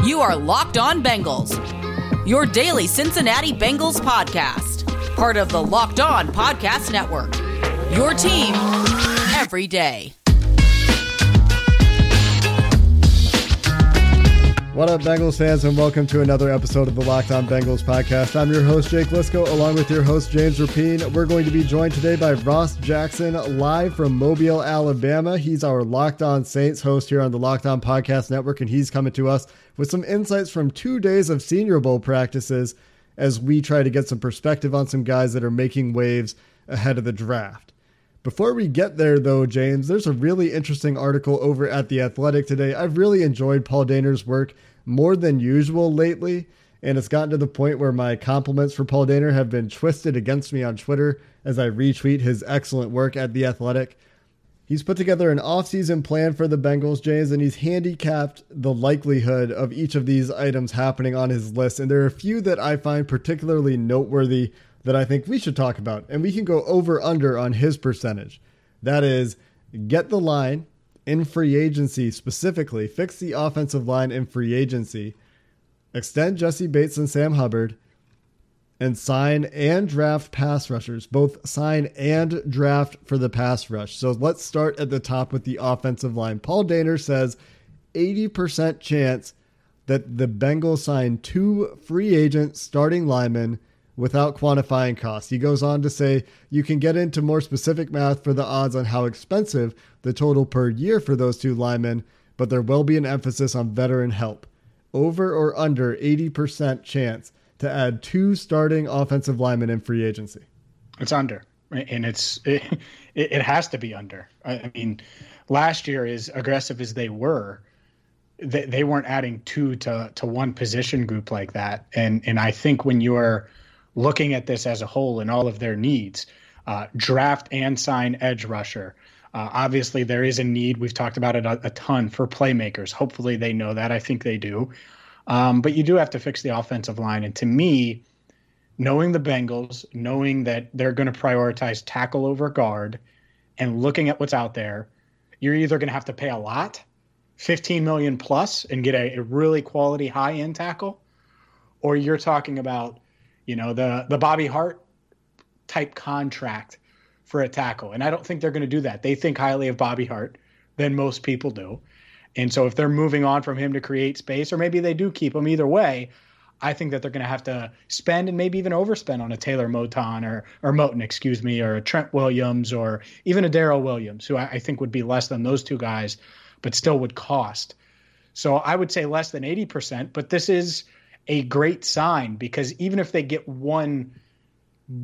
You are Locked On Bengals, your daily Cincinnati Bengals podcast, part of the Locked On Podcast Network. Your team every day. What up, Bengals fans, and welcome to another episode of the Locked On Bengals podcast. I'm your host, Jake Liskow, along with your host, James Rapien. We're going to be joined today by Ross Jackson, live from Mobile, Alabama. He's our Locked On Saints host here on the Locked On Podcast Network, and he's coming to us with some insights from two days of Senior Bowl practices as we try to get some perspective on some guys that are making waves ahead of the draft. Before we get there, though, James, there's a really interesting article over at The Athletic today. I've really enjoyed Paul Dehner's work more than usual lately, and it's gotten to the point where my compliments for Paul Dehner have been twisted against me on Twitter as I retweet his excellent work at The Athletic. He's put together an offseason plan for the Bengals, James, and he's handicapped the likelihood of each of these items happening on his list. And there are a few that I find particularly noteworthy that I think we should talk about. And we can go over under on his percentage. That is, get the line in free agency specifically, fix the offensive line in free agency, extend Jessie Bates and Sam Hubbard, and sign and draft pass rushers, both sign and draft for the pass rush. So let's start at the top with the offensive line. Paul Dehner says 80% chance that the Bengals sign two free agent starting linemen without quantifying costs. He goes on to say you can get into more specific math for the odds on how expensive the total per year for those two linemen, but there will be an emphasis on veteran help. Over or under 80% chance to add two starting offensive linemen in free agency. It's under, and it's it, it has to be under. I mean, last year, as aggressive as they were, they, they weren't adding two to to one position group like that. And and I think when you're looking at this as a whole and all of their needs, uh, draft and sign edge rusher. Uh, obviously, there is a need. We've talked about it a, a, ton for playmakers. Hopefully, they know that. I think they do. Um, but you do have to fix the offensive line. And to me, knowing the Bengals, knowing that they're going to prioritize tackle over guard, and looking at what's out there, you're either going to have to pay a lot, 15 million plus, and get a, a really quality high end tackle, or you're talking about you know, the the Bobby Hart type contract for a tackle. And I don't think they're going to do that. They think highly of Bobby Hart than most people do. And so if they're moving on from him to create space, or maybe they do keep him either way, I think that they're going to have to spend and maybe even overspend on a Taylor Moton or or Moton, excuse me, or a Trent Williams or even a Daryl Williams, who I, I think would be less than those two guys, but still would cost. So I would say less than 80%, but this is a great sign because even if they get one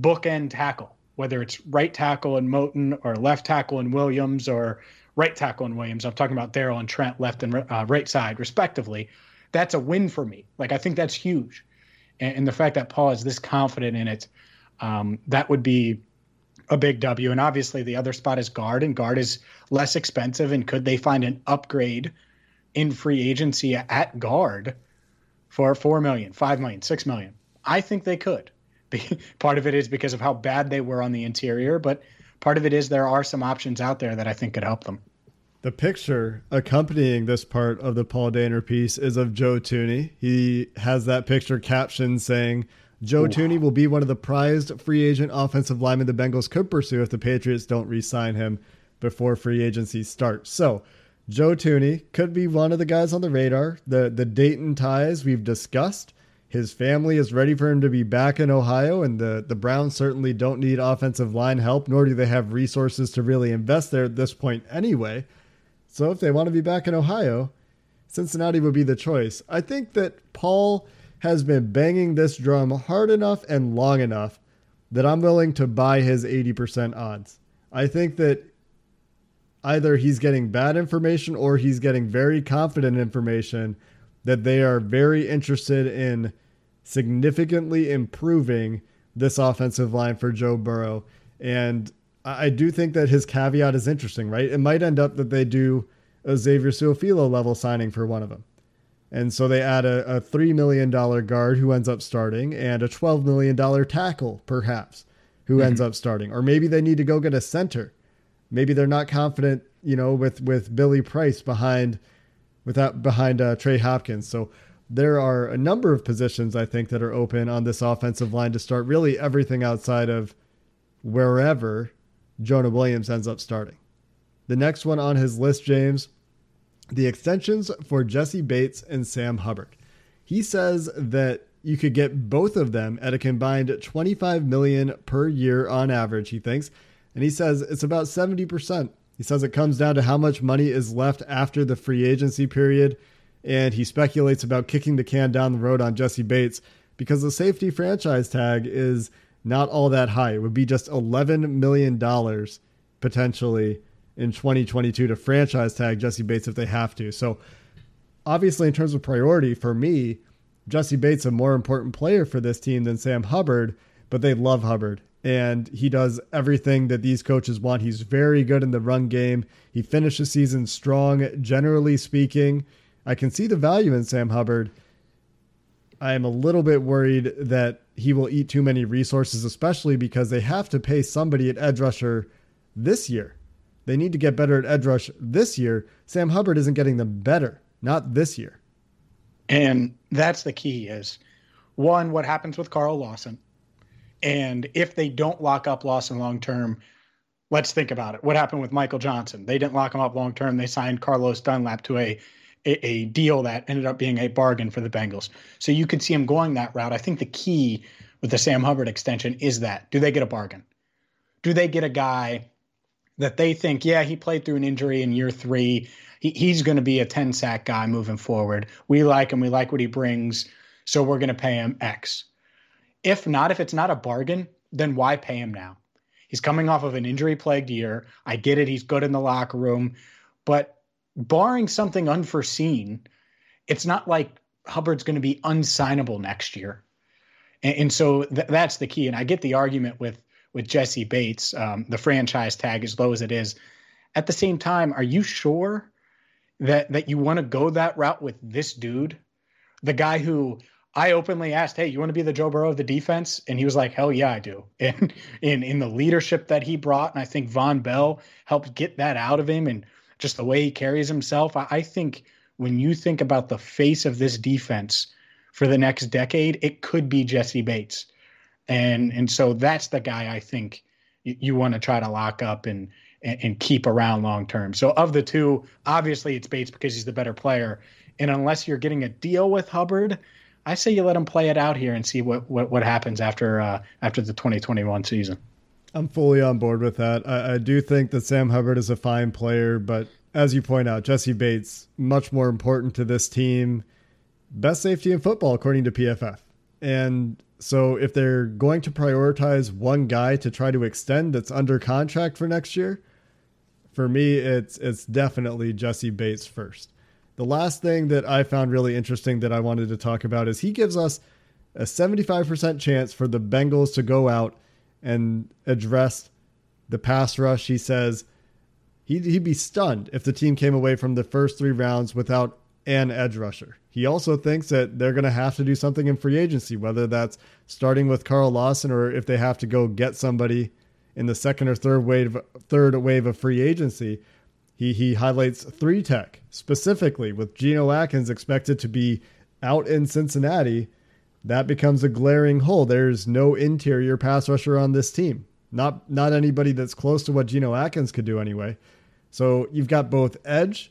bookend tackle, whether it's right tackle and Moton or left tackle and Williams or right tackle and Williams, I'm talking about Daryl and Trent left and uh, right side respectively. That's a win for me. Like I think that's huge, and, and the fact that Paul is this confident in it, um, that would be a big W. And obviously the other spot is guard, and guard is less expensive. And could they find an upgrade in free agency at guard? for four million, five million, six million. I think they could. part of it is because of how bad they were on the interior, but part of it is there are some options out there that I think could help them. The picture accompanying this part of the Paul Dehner piece is of Joe Thuney. He has that picture captioned saying, Joe. Thuney will be one of the prized free agent offensive linemen the Bengals could pursue if the Patriots don't re sign him before free agency starts. So Joe Thuney could be one of the guys on the radar. The the Dayton ties we've discussed. His family is ready for him to be back in Ohio, and the, the Browns certainly don't need offensive line help, nor do they have resources to really invest there at this point anyway. So if they want to be back in Ohio, Cincinnati would be the choice. I think that Paul has been banging this drum hard enough and long enough that I'm willing to buy his 80% odds. I think that either he's getting bad information or he's getting very confident information that they are very interested in significantly improving this offensive line for Joe Burrow. And I do think that his caveat is interesting, right? It might end up that they do a Xavier Su'a-Filo level signing for one of them. And so they add a, a $3 million guard who ends up starting and a $12 million tackle, perhaps, who mm-hmm. ends up starting. Or maybe they need to go get a center. Maybe they're not confident, you know, with, with Billy Price behind without behind uh, Trey Hopkins. So there are a number of positions I think that are open on this offensive line to start really everything outside of wherever Jonah Williams ends up starting. The next one on his list, James, the extensions for Jessie Bates and Sam Hubbard. He says that you could get both of them at a combined 25 million per year on average, he thinks. And he says it's about 70%. He says it comes down to how much money is left after the free agency period. And he speculates about kicking the can down the road on Jessie Bates because the safety franchise tag is not all that high. It would be just $11 million potentially in 2022 to franchise tag Jessie Bates if they have to. So, obviously, in terms of priority for me, Jessie Bates a more important player for this team than Sam Hubbard, but they love Hubbard and he does everything that these coaches want. He's very good in the run game. He finished the season strong, generally speaking. I can see the value in Sam Hubbard. I am a little bit worried that he will eat too many resources, especially because they have to pay somebody at edge rusher this year. They need to get better at edge rush this year. Sam Hubbard isn't getting them better, not this year. And that's the key is one, what happens with Carl Lawson? And if they don't lock up Lawson long term, let's think about it. What happened with Michael Johnson? They didn't lock him up long term. They signed Carlos Dunlap to a, a, a deal that ended up being a bargain for the Bengals. So you could see him going that route. I think the key with the Sam Hubbard extension is that do they get a bargain? Do they get a guy that they think, yeah, he played through an injury in year three. He, he's going to be a 10 sack guy moving forward. We like him. We like what he brings. So we're going to pay him X. If not, if it's not a bargain, then why pay him now? He's coming off of an injury plagued year. I get it. He's good in the locker room. But barring something unforeseen, it's not like Hubbard's going to be unsignable next year. And, and so th- that's the key. And I get the argument with with Jessie Bates, um, the franchise tag as low as it is. At the same time, are you sure that that you want to go that route with this dude, the guy who I openly asked, "Hey, you want to be the Joe Burrow of the defense?" And he was like, "Hell yeah, I do." And in in the leadership that he brought, and I think Vonn Bell helped get that out of him, and just the way he carries himself, I, I think when you think about the face of this defense for the next decade, it could be Jessie Bates and and so that's the guy I think you, you want to try to lock up and, and, keep around long term. So of the two, obviously it's Bates because he's the better player, and unless you're getting a deal with Hubbard, I say you let him play it out here and see what what, what happens after uh, after the 2021 season. I'm fully on board with that. I, I do think that Sam Hubbard is a fine player, but as you point out, Jessie Bates much more important to this team. Best safety in football, according to PFF. And so if they're going to prioritize one guy to try to extend that's under contract for next year, for me it's it's definitely Jessie Bates first. The last thing that I found really interesting that I wanted to talk about is he gives us a 75% chance for the Bengals to go out and addressed the pass rush. He says he'd, he'd be stunned if the team came away from the first three rounds without an edge rusher. He also thinks that they're going to have to do something in free agency, whether that's starting with Carl Lawson or if they have to go get somebody in the second or third wave third wave of free agency. He he highlights three tech specifically with Geno Atkins expected to be out in Cincinnati. That becomes a glaring hole. There's no interior pass rusher on this team. Not not anybody that's close to what Geno Atkins could do anyway. So you've got both edge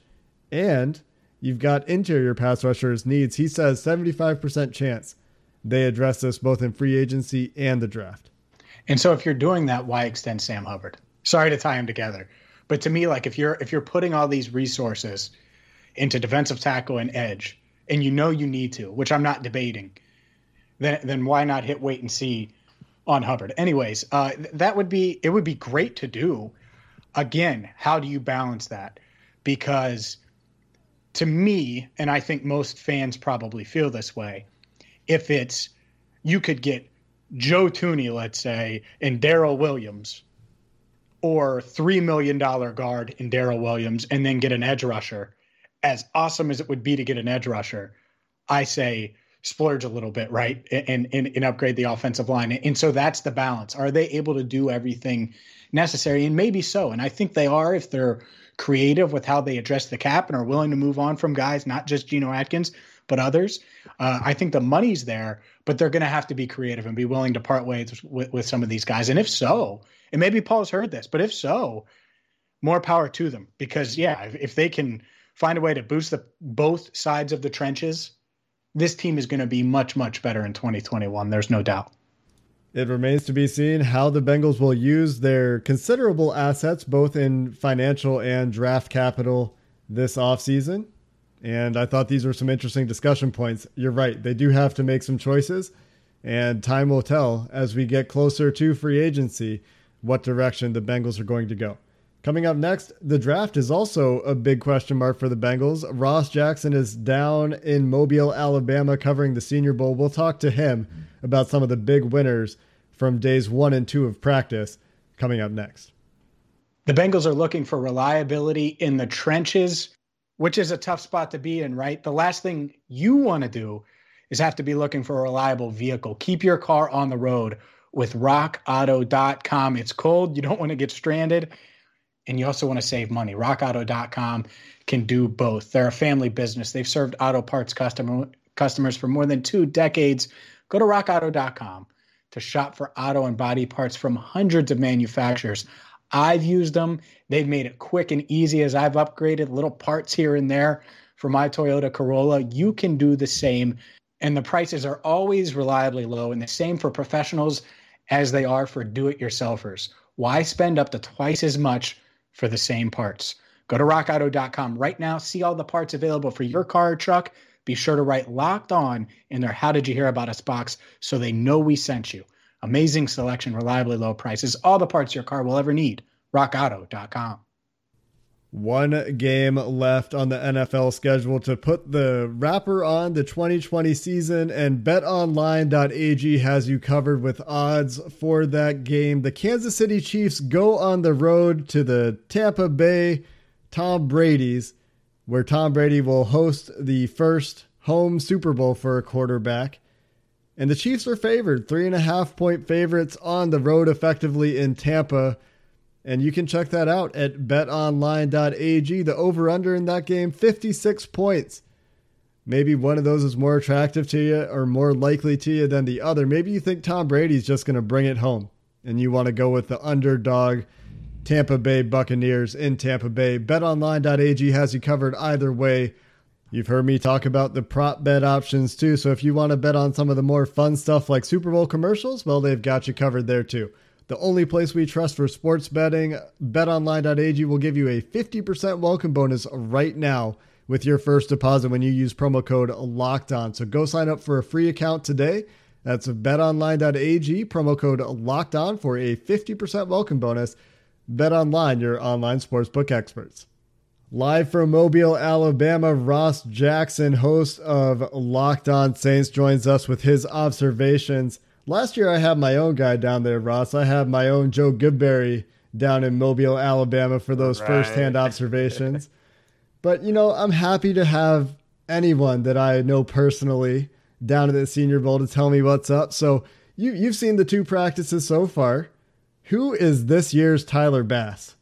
and You've got interior pass rushers needs. He says 75% chance they address this both in free agency and the draft. And so if you're doing that, why extend Sam Hubbard? Sorry to tie them together. But to me, like if you're if you're putting all these resources into defensive tackle and edge, and you know you need to, which I'm not debating, then then why not hit wait and see on Hubbard? Anyways, uh, that would be it would be great to do. Again, how do you balance that? Because to me, and I think most fans probably feel this way, if it's you could get Joe Thuney, let's say, and Daryl Williams, or $3 million guard in Daryl Williams, and then get an edge rusher, as awesome as it would be to get an edge rusher, I say splurge a little bit, right? And, and, and upgrade the offensive line. And so that's the balance. Are they able to do everything necessary? And maybe so. And I think they are if they're creative with how they address the cap and are willing to move on from guys, not just Geno Atkins, but others. Uh, I think the money's there, but they're going to have to be creative and be willing to part ways with, with some of these guys. And if so, and maybe Paul's heard this, but if so, more power to them because yeah, if, if they can find a way to boost the both sides of the trenches, this team is going to be much much better in 2021. There's no doubt. It remains to be seen how the Bengals will use their considerable assets, both in financial and draft capital, this offseason. And I thought these were some interesting discussion points. You're right, they do have to make some choices, and time will tell as we get closer to free agency what direction the Bengals are going to go. Coming up next, the draft is also a big question mark for the Bengals. Ross Jackson is down in Mobile, Alabama, covering the Senior Bowl. We'll talk to him about some of the big winners from days one and two of practice coming up next. The Bengals are looking for reliability in the trenches, which is a tough spot to be in, right? The last thing you want to do is have to be looking for a reliable vehicle. Keep your car on the road with rockauto.com. It's cold. You don't want to get stranded and you also want to save money. RockAuto.com can do both. They're a family business. They've served auto parts customer, customers for more than two decades. Go to RockAuto.com to shop for auto and body parts from hundreds of manufacturers. I've used them. They've made it quick and easy as I've upgraded little parts here and there for my Toyota Corolla. You can do the same. And the prices are always reliably low and the same for professionals as they are for do it yourselfers. Why spend up to twice as much for the same parts. Go to rockauto.com right now, see all the parts available for your car or truck. Be sure to write locked on in their How Did You Hear About Us box so they know we sent you. Amazing selection, reliably low prices, all the parts your car will ever need. RockAuto.com. One game left on the NFL schedule to put the wrapper on the 2020 season, and betonline.ag has you covered with odds for that game. The Kansas City Chiefs go on the road to the Tampa Bay Tom Brady's, where Tom Brady will host the first home Super Bowl for a quarterback. And the Chiefs are favored, three and a half point favorites on the road, effectively in Tampa. And you can check that out at betonline.ag. The over under in that game, 56 points. Maybe one of those is more attractive to you or more likely to you than the other. Maybe you think Tom Brady's just going to bring it home and you want to go with the underdog Tampa Bay Buccaneers in Tampa Bay. BetOnline.ag has you covered either way. You've heard me talk about the prop bet options too. So if you want to bet on some of the more fun stuff like Super Bowl commercials, well, they've got you covered there too the only place we trust for sports betting. BetOnline.ag will give you a 50% welcome bonus right now with your first deposit when you use promo code Locked On. So go sign up for a free account today. That's BetOnline.ag promo code Locked On for a 50% welcome bonus. BetOnline, your online sportsbook experts. Live from Mobile, Alabama, Ross Jackson, host of Locked On Saints, joins us with his observations Last year, I had my own guy down there, Ross. I had my own Joe Goodberry down in Mobile, Alabama for those right. firsthand observations. but, you know, I'm happy to have anyone that I know personally down at the Senior Bowl to tell me what's up. So, you, you've seen the two practices so far. Who is this year's Tyler Bass?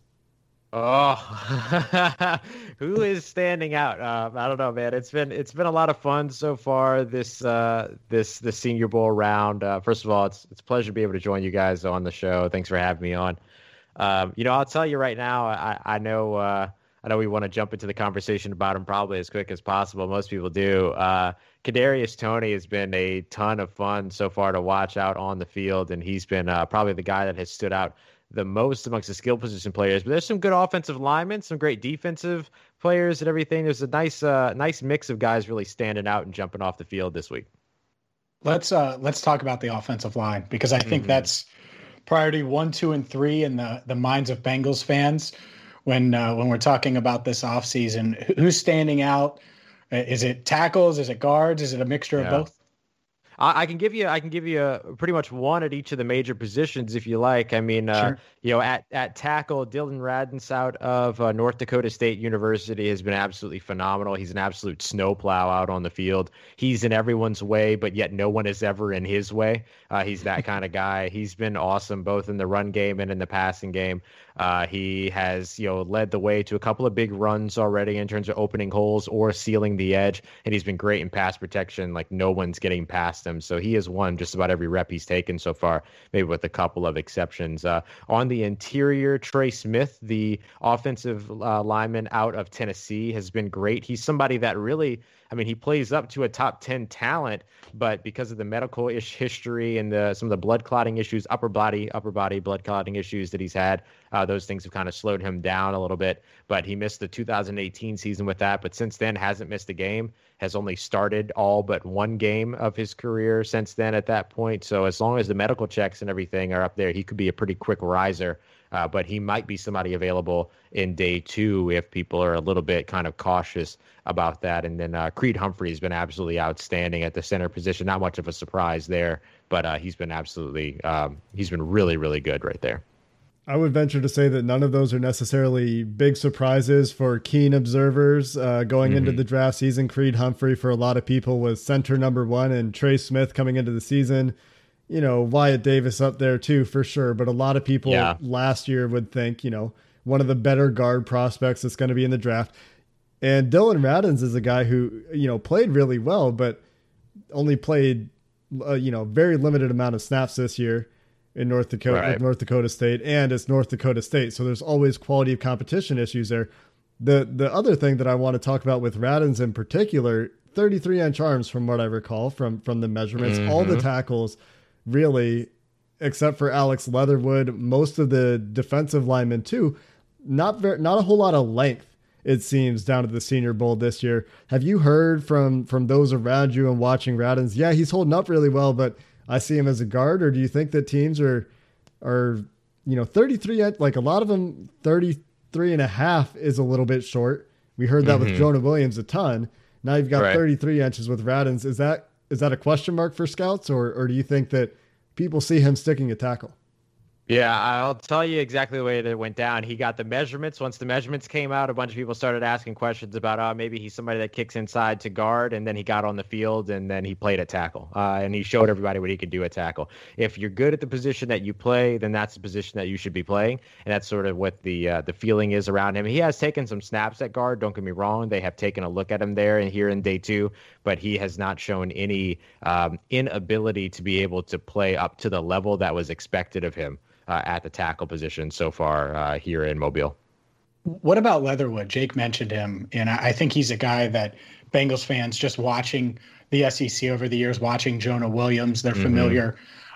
Oh, who is standing out? Uh, I don't know, man. It's been it's been a lot of fun so far this uh, this this Senior Bowl round. Uh, first of all, it's it's a pleasure to be able to join you guys on the show. Thanks for having me on. Um, you know, I'll tell you right now. I I know uh, I know we want to jump into the conversation about him probably as quick as possible. Most people do. Uh, Kadarius Toney has been a ton of fun so far to watch out on the field, and he's been uh, probably the guy that has stood out the most amongst the skill position players. But there's some good offensive linemen, some great defensive players, and everything. There's a nice, uh, nice mix of guys really standing out and jumping off the field this week. Let's uh, let's talk about the offensive line because I think mm-hmm. that's priority one, two, and three in the the minds of Bengals fans when uh, when we're talking about this offseason. Who's standing out? Uh, is it tackles? Is it guards? Is it a mixture yeah. of both? I, I, can give you I can give you a, pretty much one at each of the major positions if you like. I mean, uh, sure. you know, at at tackle, Dillon Radunz out of uh, North Dakota State University has been absolutely phenomenal. He's an absolute snowplow out on the field. He's in everyone's way, but yet no one is ever in his way. Uh, he's that kind of guy. He's been awesome both in the run game and in the passing game. Uh, he has, you know, led the way to a couple of big runs already in terms of opening holes or sealing the edge, and he's been great in pass protection. Like no one's getting past him, so he has won just about every rep he's taken so far, maybe with a couple of exceptions. Uh, on the interior, Trey Smith, the offensive uh, lineman out of Tennessee, has been great. He's somebody that really I mean, he plays up to a top 10 talent, but because of the medical ish history and the, some of the blood clotting issues, upper body, upper body blood clotting issues that he's had, uh, those things have kind of slowed him down a little bit. But he missed the 2018 season with that. But since then, hasn't missed a game, has only started all but one game of his career since then at that point. So as long as the medical checks and everything are up there, he could be a pretty quick riser uh, but he might be somebody available in day two if people are a little bit kind of cautious about that. And then uh, Creed Humphrey has been absolutely outstanding at the center position. Not much of a surprise there, but uh, he's been absolutely um, he's been really really good right there. I would venture to say that none of those are necessarily big surprises for keen observers uh, going mm-hmm. into the draft season. Creed Humphrey, for a lot of people, was center number one, and Trey Smith coming into the season you know, Wyatt Davis up there too, for sure. But a lot of people yeah. last year would think, you know, one of the better guard prospects that's going to be in the draft. And Dillon Radunz is a guy who, you know, played really well, but only played, uh, you know, very limited amount of snaps this year in North Dakota, right. North Dakota State, and it's North Dakota State. So there's always quality of competition issues there. The the other thing that I want to talk about with Radunz in particular, 33 inch arms from what I recall from from the measurements, mm-hmm. all the tackles really, except for Alex Leatherwood, most of the defensive linemen too. Not very, not a whole lot of length. It seems down at the Senior Bowl this year. Have you heard from from those around you and watching Radunz? Yeah, he's holding up really well, but I see him as a guard. Or do you think that teams are are you know 33 like a lot of them 33 and a half is a little bit short. We heard that mm-hmm. with Jonah Williams a ton. Now you've got right. 33 inches with Radunz. Is that is that a question mark for scouts, or or do you think that people see him sticking a tackle? Yeah, I'll tell you exactly the way it went down. He got the measurements. Once the measurements came out, a bunch of people started asking questions about, oh, maybe he's somebody that kicks inside to guard, and then he got on the field and then he played a tackle, uh, and he showed everybody what he could do at tackle. If you're good at the position that you play, then that's the position that you should be playing, and that's sort of what the uh, the feeling is around him. He has taken some snaps at guard. Don't get me wrong; they have taken a look at him there and here in day two, but he has not shown any um, inability to be able to play up to the level that was expected of him uh, at the tackle position so far uh, here in Mobile. What about Leatherwood? Jake mentioned him, and I think he's a guy that Bengals fans just watching the SEC over the years, watching Jonah Williams, they're mm-hmm. familiar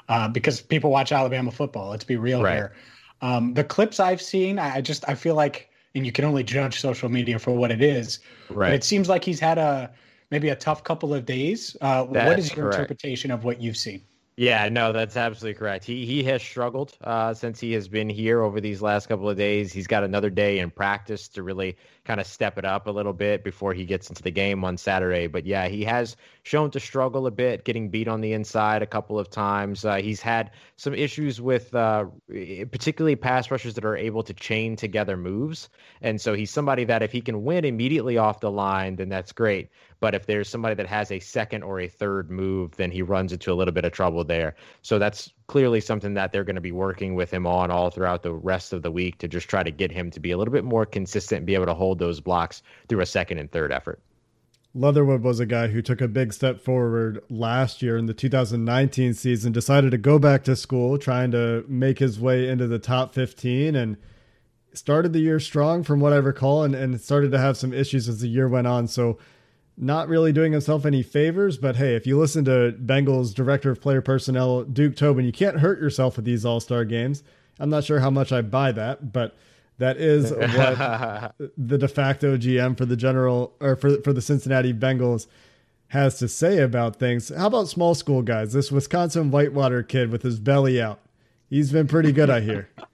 uh, because people watch Alabama football. Let's be real right. here. Um, the clips I've seen, I just I feel like, and you can only judge social media for what it is. Right. But it seems like he's had a maybe a tough couple of days. Uh, what is your correct. interpretation of what you've seen? Yeah, no, that's absolutely correct. He he has struggled uh, since he has been here over these last couple of days. He's got another day in practice to really kind of step it up a little bit before he gets into the game on Saturday. But yeah, he has shown to struggle a bit, getting beat on the inside a couple of times. Uh, he's had some issues with uh, particularly pass rushers that are able to chain together moves. And so he's somebody that if he can win immediately off the line, then that's great. But if there's somebody that has a second or a third move, then he runs into a little bit of trouble there. So that's clearly something that they're going to be working with him on all throughout the rest of the week to just try to get him to be a little bit more consistent and be able to hold those blocks through a second and third effort. Leatherwood was a guy who took a big step forward last year in the 2019 season, decided to go back to school, trying to make his way into the top 15, and started the year strong from what I recall, and, and started to have some issues as the year went on. So not really doing himself any favors. But hey, if you listen to Bengals director of player personnel, Duke Tobin, you can't hurt yourself with these All Star games. I'm not sure how much I buy that, but that is what the de facto GM for the general or for for the Cincinnati Bengals has to say about things. How about small school guys? This Wisconsin Whitewater kid with his belly out. He's been pretty good, I hear.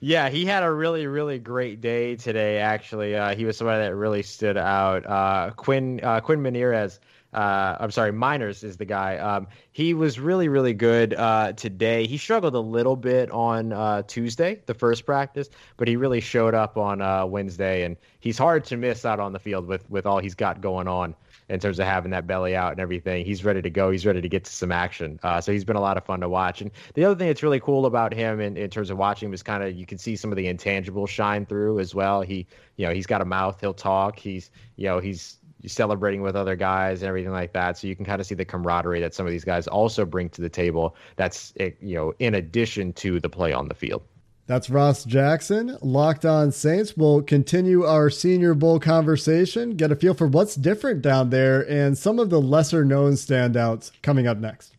Yeah, he had a really, really great day today. Actually, uh, he was somebody that really stood out. Uh, Quinn uh, Quinn Meinerz uh, I'm sorry, Miners is the guy. Um, he was really, really good uh, today. He struggled a little bit on uh, Tuesday, the first practice, but he really showed up on uh, Wednesday, and he's hard to miss out on the field with with all he's got going on in terms of having that belly out and everything. He's ready to go. He's ready to get to some action. Uh, so he's been a lot of fun to watch. And the other thing that's really cool about him in, in terms of watching him is kind of you can see some of the intangibles shine through as well. He, you know, he's got a mouth. He'll talk. He's, you know, he's celebrating with other guys and everything like that. So you can kind of see the camaraderie that some of these guys also bring to the table. That's eh, you know in addition to the play on the field. That's Ross Jackson. Locked on Saints. We'll continue our Senior Bowl conversation, get a feel for what's different down there, and some of the lesser known standouts coming up next.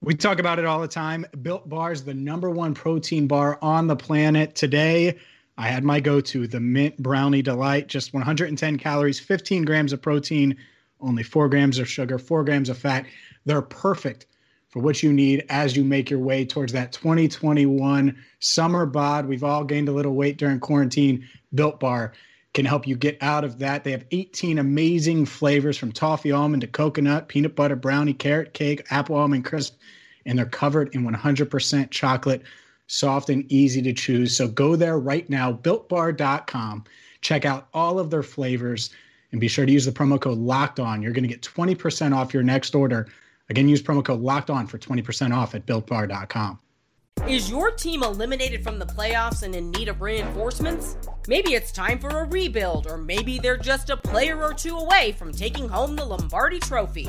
We talk about it all the time. Built Bar is the number one protein bar on the planet. Today, I had my go to, the Mint Brownie Delight, just 110 calories, 15 grams of protein, only four grams of sugar, four grams of fat. They're perfect for what you need as you make your way towards that 2021 summer bod. We've all gained a little weight during quarantine. Built Bar can help you get out of that. They have 18 amazing flavors from toffee almond to coconut, peanut butter brownie, carrot cake, apple almond crisp, and they're covered in 100% chocolate, soft and easy to choose. So go there right now, builtbar.com. Check out all of their flavors and be sure to use the promo code locked on. You're going to get 20% off your next order Again, use promo code locked on for 20% off at builtbar.com. Is your team eliminated from the playoffs and in need of reinforcements? Maybe it's time for a rebuild, or maybe they're just a player or two away from taking home the Lombardi Trophy.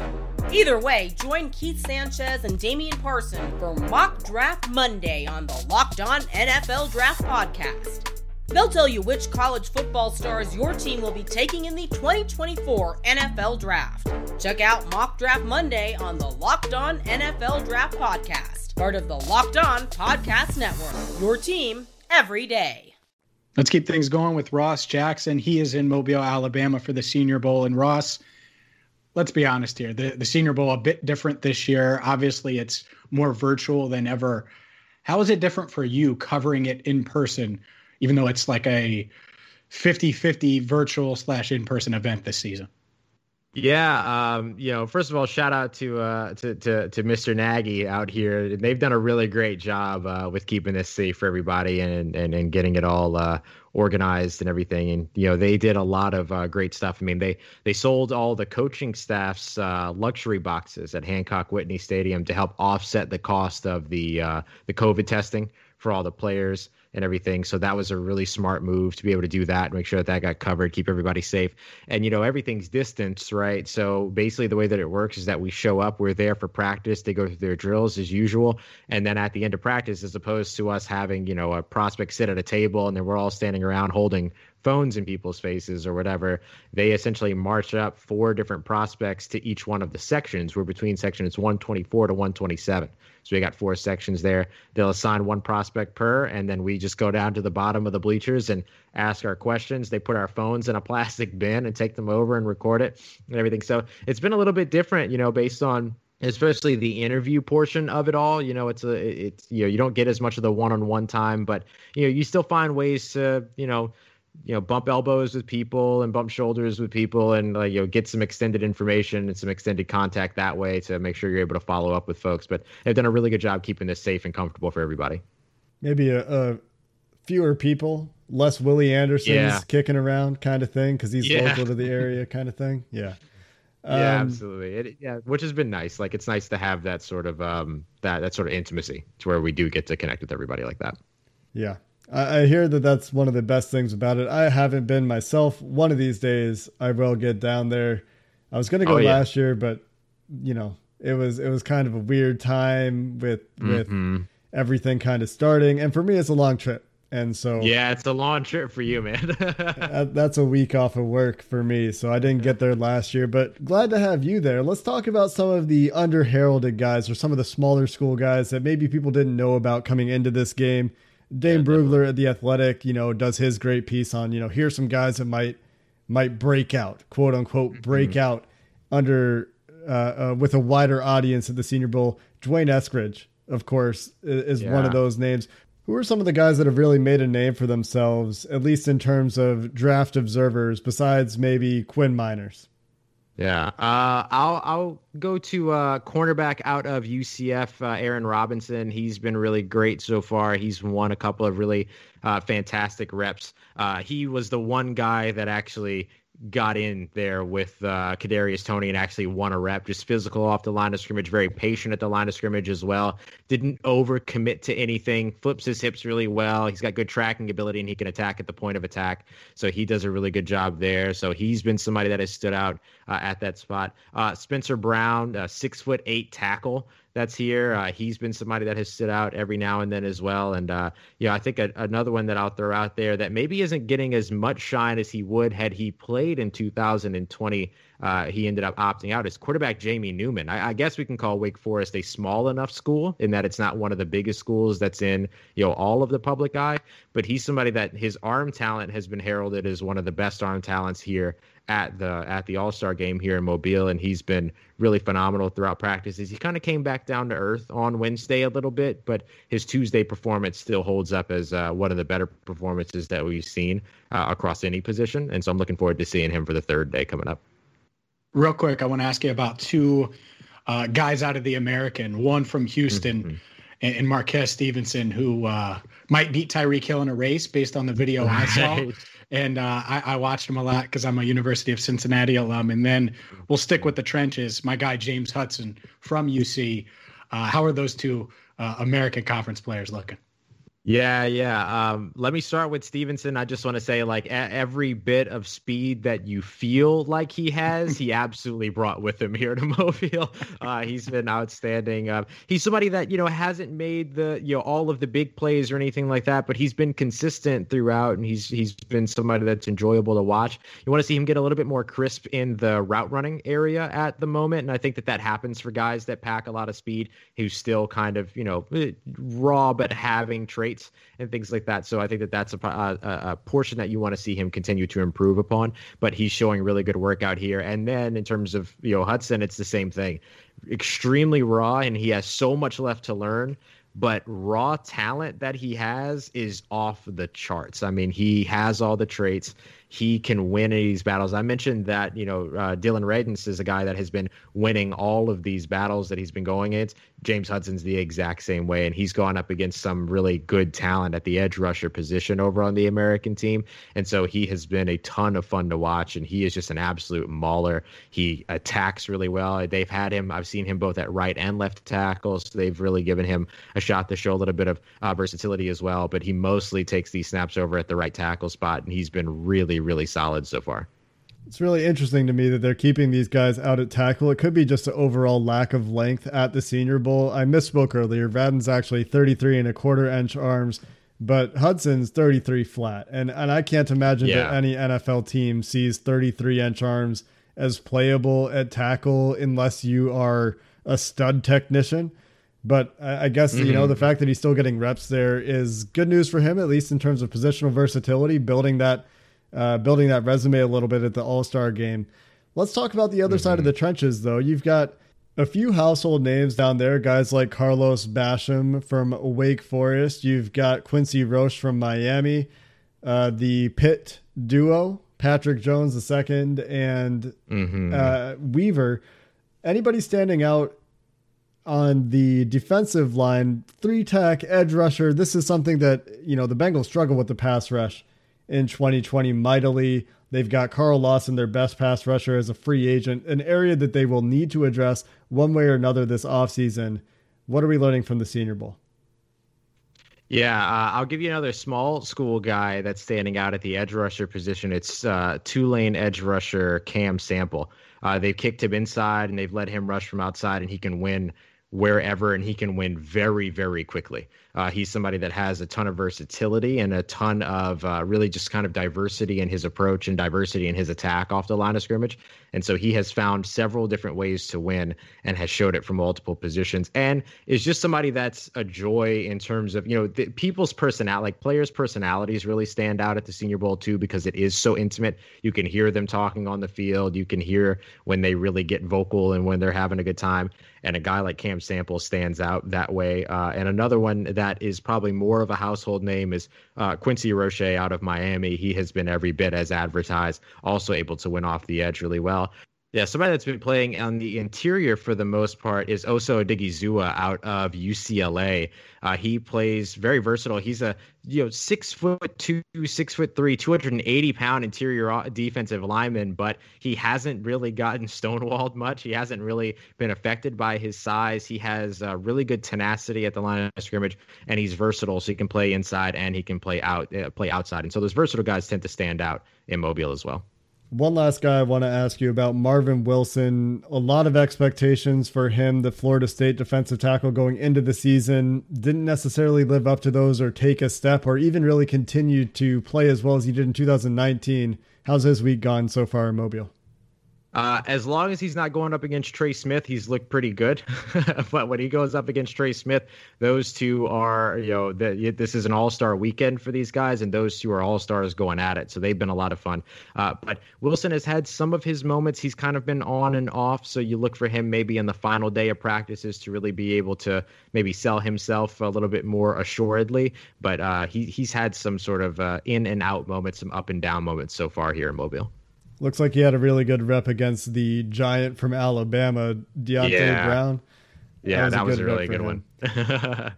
Either way, join Keith Sanchez and Damian Parson for Mock Draft Monday on the Locked On NFL Draft Podcast. They'll tell you which college football stars your team will be taking in the 2024 NFL Draft. Check out Mock Draft Monday on the Locked On NFL Draft Podcast, part of the Locked On Podcast Network. Your team every day. Let's keep things going with Ross Jackson. He is in Mobile, Alabama for the Senior Bowl. And Ross, let's be honest here the, the Senior Bowl a bit different this year. Obviously, it's more virtual than ever. How is it different for you covering it in person? Even though it's like a 50-50 virtual slash in-person event this season. Yeah, um, you know, first of all, shout out to uh, to, to to Mr. Nagy out here. They've done a really great job uh, with keeping this safe for everybody and and, and getting it all uh, organized and everything. And you know, they did a lot of uh, great stuff. I mean, they they sold all the coaching staff's uh, luxury boxes at Hancock Whitney Stadium to help offset the cost of the uh, the COVID testing for all the players and everything. So that was a really smart move to be able to do that, make sure that that got covered, keep everybody safe. And you know, everything's distance, right? So basically, the way that it works is that we show up, we're there for practice, they go through their drills as usual, and then at the end of practice, as opposed to us having you know a prospect sit at a table and then we're all standing around holding phones in people's faces or whatever, they essentially march up four different prospects to each one of the sections. We're between sections 124 to 127. So we got four sections there. They'll assign one prospect per, and then we just go down to the bottom of the bleachers and ask our questions. They put our phones in a plastic bin and take them over and record it and everything. So it's been a little bit different, you know, based on especially the interview portion of it all you know it's a it's you know you don't get as much of the one-on-one time but you know you still find ways to you know you know bump elbows with people and bump shoulders with people and like you know get some extended information and some extended contact that way to make sure you're able to follow up with folks. But they've done a really good job keeping this safe and comfortable for everybody. Maybe a, a fewer people less willie anderson's yeah. kicking around kind of thing because he's yeah. local to the area kind of thing. Yeah. Yeah um, absolutely. It, yeah which has been nice. Like it's nice to have that sort of um that that sort of intimacy to where we do get to connect with everybody like that. Yeah I, I hear that that's one of the best things about it. I haven't been myself. One of these days, I will get down there. I was going to go oh, yeah. last year, but you know, it was it was kind of a weird time with with mm-hmm. everything kind of starting. And for me, it's a long trip. And so, yeah, it's a long trip for you, man. that's a week off of work for me. So I didn't get there last year, but glad to have you there. Let's talk about some of the under heralded guys or some of the smaller school guys that maybe people didn't know about coming into this game. Dane yeah, Brugler at the Athletic, you know, does his great piece on, you know, here's some guys that might might break out, quote unquote, break mm-hmm. out under uh, uh, with a wider audience at the Senior Bowl. D'Wayne Eskridge, of course, is, yeah. one of those names. Who are some of the guys that have really made a name for themselves, at least in terms of draft observers, besides maybe Quinn Meinerz? Yeah, uh, I'll I'll go to uh, cornerback out of UCF, uh, Aaron Robinson. He's been really great so far. He's won a couple of really uh, fantastic reps. Uh, he was the one guy that actually got in there with uh, Kadarius Toney and actually won a rep. Just physical off the line of scrimmage, very patient at the line of scrimmage as well. Didn't over commit to anything. Flips his hips really well. He's got good tracking ability and he can attack at the point of attack. So he does a really good job there. So he's been somebody that has stood out at that spot. Uh, Spencer Brown, six foot eight tackle that's here. Uh, he's been somebody that has stood out every now and then as well. And uh, yeah, I think a, another one that I'll throw out there that maybe isn't getting as much shine as he would had he played in 2020. Uh, he ended up opting out is quarterback Jamie Newman. I, I, guess we can call Wake Forest a small enough school in that it's not one of the biggest schools that's in you know all of the public eye, but he's somebody that his arm talent has been heralded as one of the best arm talents here at the at the All Star game here in Mobile, and he's been really phenomenal throughout practices. He kind of came back down to earth on Wednesday a little bit, but his Tuesday performance still holds up as uh, one of the better performances that we've seen uh, across any position. And so I'm looking forward to seeing him for the third day coming up. Real quick, I want to ask you about two uh, guys out of the American. One from Houston. Mm-hmm and, Marquez Stevenson, who uh, might beat Tyreek Hill in a race based on the video right. I saw and uh, I, I, watched him a lot because I'm a University of Cincinnati alum. And then we'll stick with the trenches. My guy James Hudson from UC. Uh, how are those two uh, American Conference players looking? Yeah, yeah. Um, let me start with Stevenson. I just want to say, like, a- every bit of speed that you feel like he has, he absolutely brought with him here to Mobile. Uh, he's been outstanding. Uh, he's somebody that you know hasn't made the you know all of the big plays or anything like that, but he's been consistent throughout, and he's he's been somebody that's enjoyable to watch. You want to see him get a little bit more crisp in the route running area at the moment, and I think that that happens for guys that pack a lot of speed, who still kind of you know eh, raw but having traits and things like that. So I think that that's a, uh, a, a portion that you want to see him continue to improve upon. But he's showing really good work out here. And then in terms of you know Hudson, it's the same thing, extremely raw, and he has so much left to learn but raw talent that he has is off the charts. I mean, he has all the traits he can win these battles. I mentioned that, you know, uh, Dillon Radunz is a guy that has been winning all of these battles that he's been going against. James Hudson's the exact same way, and he's gone up against some really good talent at the edge rusher position over on the American team. And so he has been a ton of fun to watch, and he is just an absolute mauler. He attacks really well. They've had him, I've seen him both at right and left tackles. So they've really given him a shot to show a little bit of uh, versatility as well, but he mostly takes these snaps over at the right tackle spot, and he's been really really, solid so far. It's really interesting to me that they're keeping these guys out at tackle. It could be just an overall lack of length at the Senior Bowl. I misspoke earlier. Vaden's actually 33 and a quarter inch arms, but Hudson's 33 flat. And and I can't imagine yeah. that any NFL team sees 33 inch arms as playable at tackle unless you are a stud technician. But I guess mm-hmm. you know mm-hmm. the fact that he's still getting reps there is good news for him, at least in terms of positional versatility, building that uh, building that resume a little bit at the All Star game. Let's talk about the other mm-hmm. side of the trenches, though. You've got a few household names down there, guys like Carlos Basham from Wake Forest. You've got Quincy Roche from Miami, uh, the Pitt duo, Patrick Jones II and mm-hmm. uh, Weaver. Anybody standing out on the defensive line, three tech edge rusher? This is something that you know the Bengals struggle with the pass rush in 2020 mightily. They've got Carl Lawson, their best pass rusher, as a free agent, an area that they will need to address one way or another this offseason. What are we learning from the Senior Bowl? Yeah, uh, I'll give you another small school guy that's standing out at the edge rusher position. It's uh, Tulane edge rusher Cam Sample. Uh, they've kicked him inside and they've let him rush from outside, and he can win wherever and he can win very, very quickly. Uh, he's somebody that has a ton of versatility and a ton of uh, really just kind of diversity in his approach and diversity in his attack off the line of scrimmage. And so he has found several different ways to win and has showed it from multiple positions and is just somebody that's a joy in terms of, you know, the, people's personality, like players' personalities really stand out at the Senior Bowl too because it is so intimate. You can hear them talking on the field. You can hear when they really get vocal and when they're having a good time. And a guy like Cam Sample stands out that way. Uh, and another one that is probably more of a household name is uh, Quincy Roche out of Miami. He has been every bit as advertised, also able to win off the edge really well. Yeah, somebody that's been playing on the interior for the most part is Osa Odighizuwa out of UCLA. Uh, he plays very versatile. He's a you know six foot two, six foot three, two hundred and eighty pound interior defensive lineman, but he hasn't really gotten stonewalled much. He hasn't really been affected by his size. He has uh, really good tenacity at the line of scrimmage, and he's versatile, so he can play inside and he can play out, uh, play outside. And so those versatile guys tend to stand out in Mobile as well. One last guy I want to ask you about Marvin Wilson. A lot of expectations for him, the Florida State defensive tackle going into the season. Didn't necessarily live up to those or take a step or even really continue to play as well as he did in 2019. How's his week gone so far in Mobile? Uh, as long as he's not going up against Trey Smith, he's looked pretty good. but when he goes up against Trey Smith, those two are, you know, the, this is an all star weekend for these guys, and those two are all stars going at it. So they've been a lot of fun. Uh, but Wilson has had some of his moments. He's kind of been on and off. So you look for him maybe in the final day of practices to really be able to maybe sell himself a little bit more assuredly. But uh, he, he's had some sort of uh, in and out moments, some up and down moments so far here in Mobile. Looks like he had a really good rep against the giant from Alabama, Deonte yeah. Brown. Yeah, that was a, that was a really good one.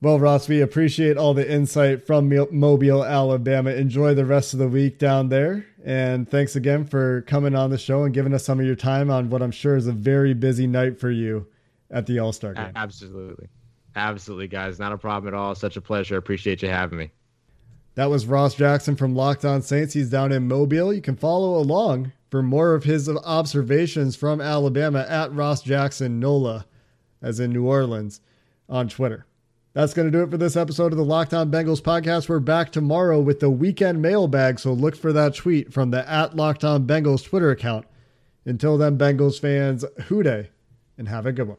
well, Ross, we appreciate all the insight from Mobile, Alabama. Enjoy the rest of the week down there. And thanks again for coming on the show and giving us some of your time on what I'm sure is a very busy night for you at the All Star game. Absolutely. Absolutely, guys. Not a problem at all. Such a pleasure. Appreciate you having me. That was Ross Jackson from Locked On Saints. He's down in Mobile. You can follow along for more of his observations from Alabama at Ross Jackson NOLA, as in New Orleans, on Twitter. That's going to do it for this episode of the Locked On Bengals podcast. We're back tomorrow with the weekend mailbag, so look for that tweet from the at Locked On Bengals Twitter account. Until then, Bengals fans, Who Dey, and have a good one.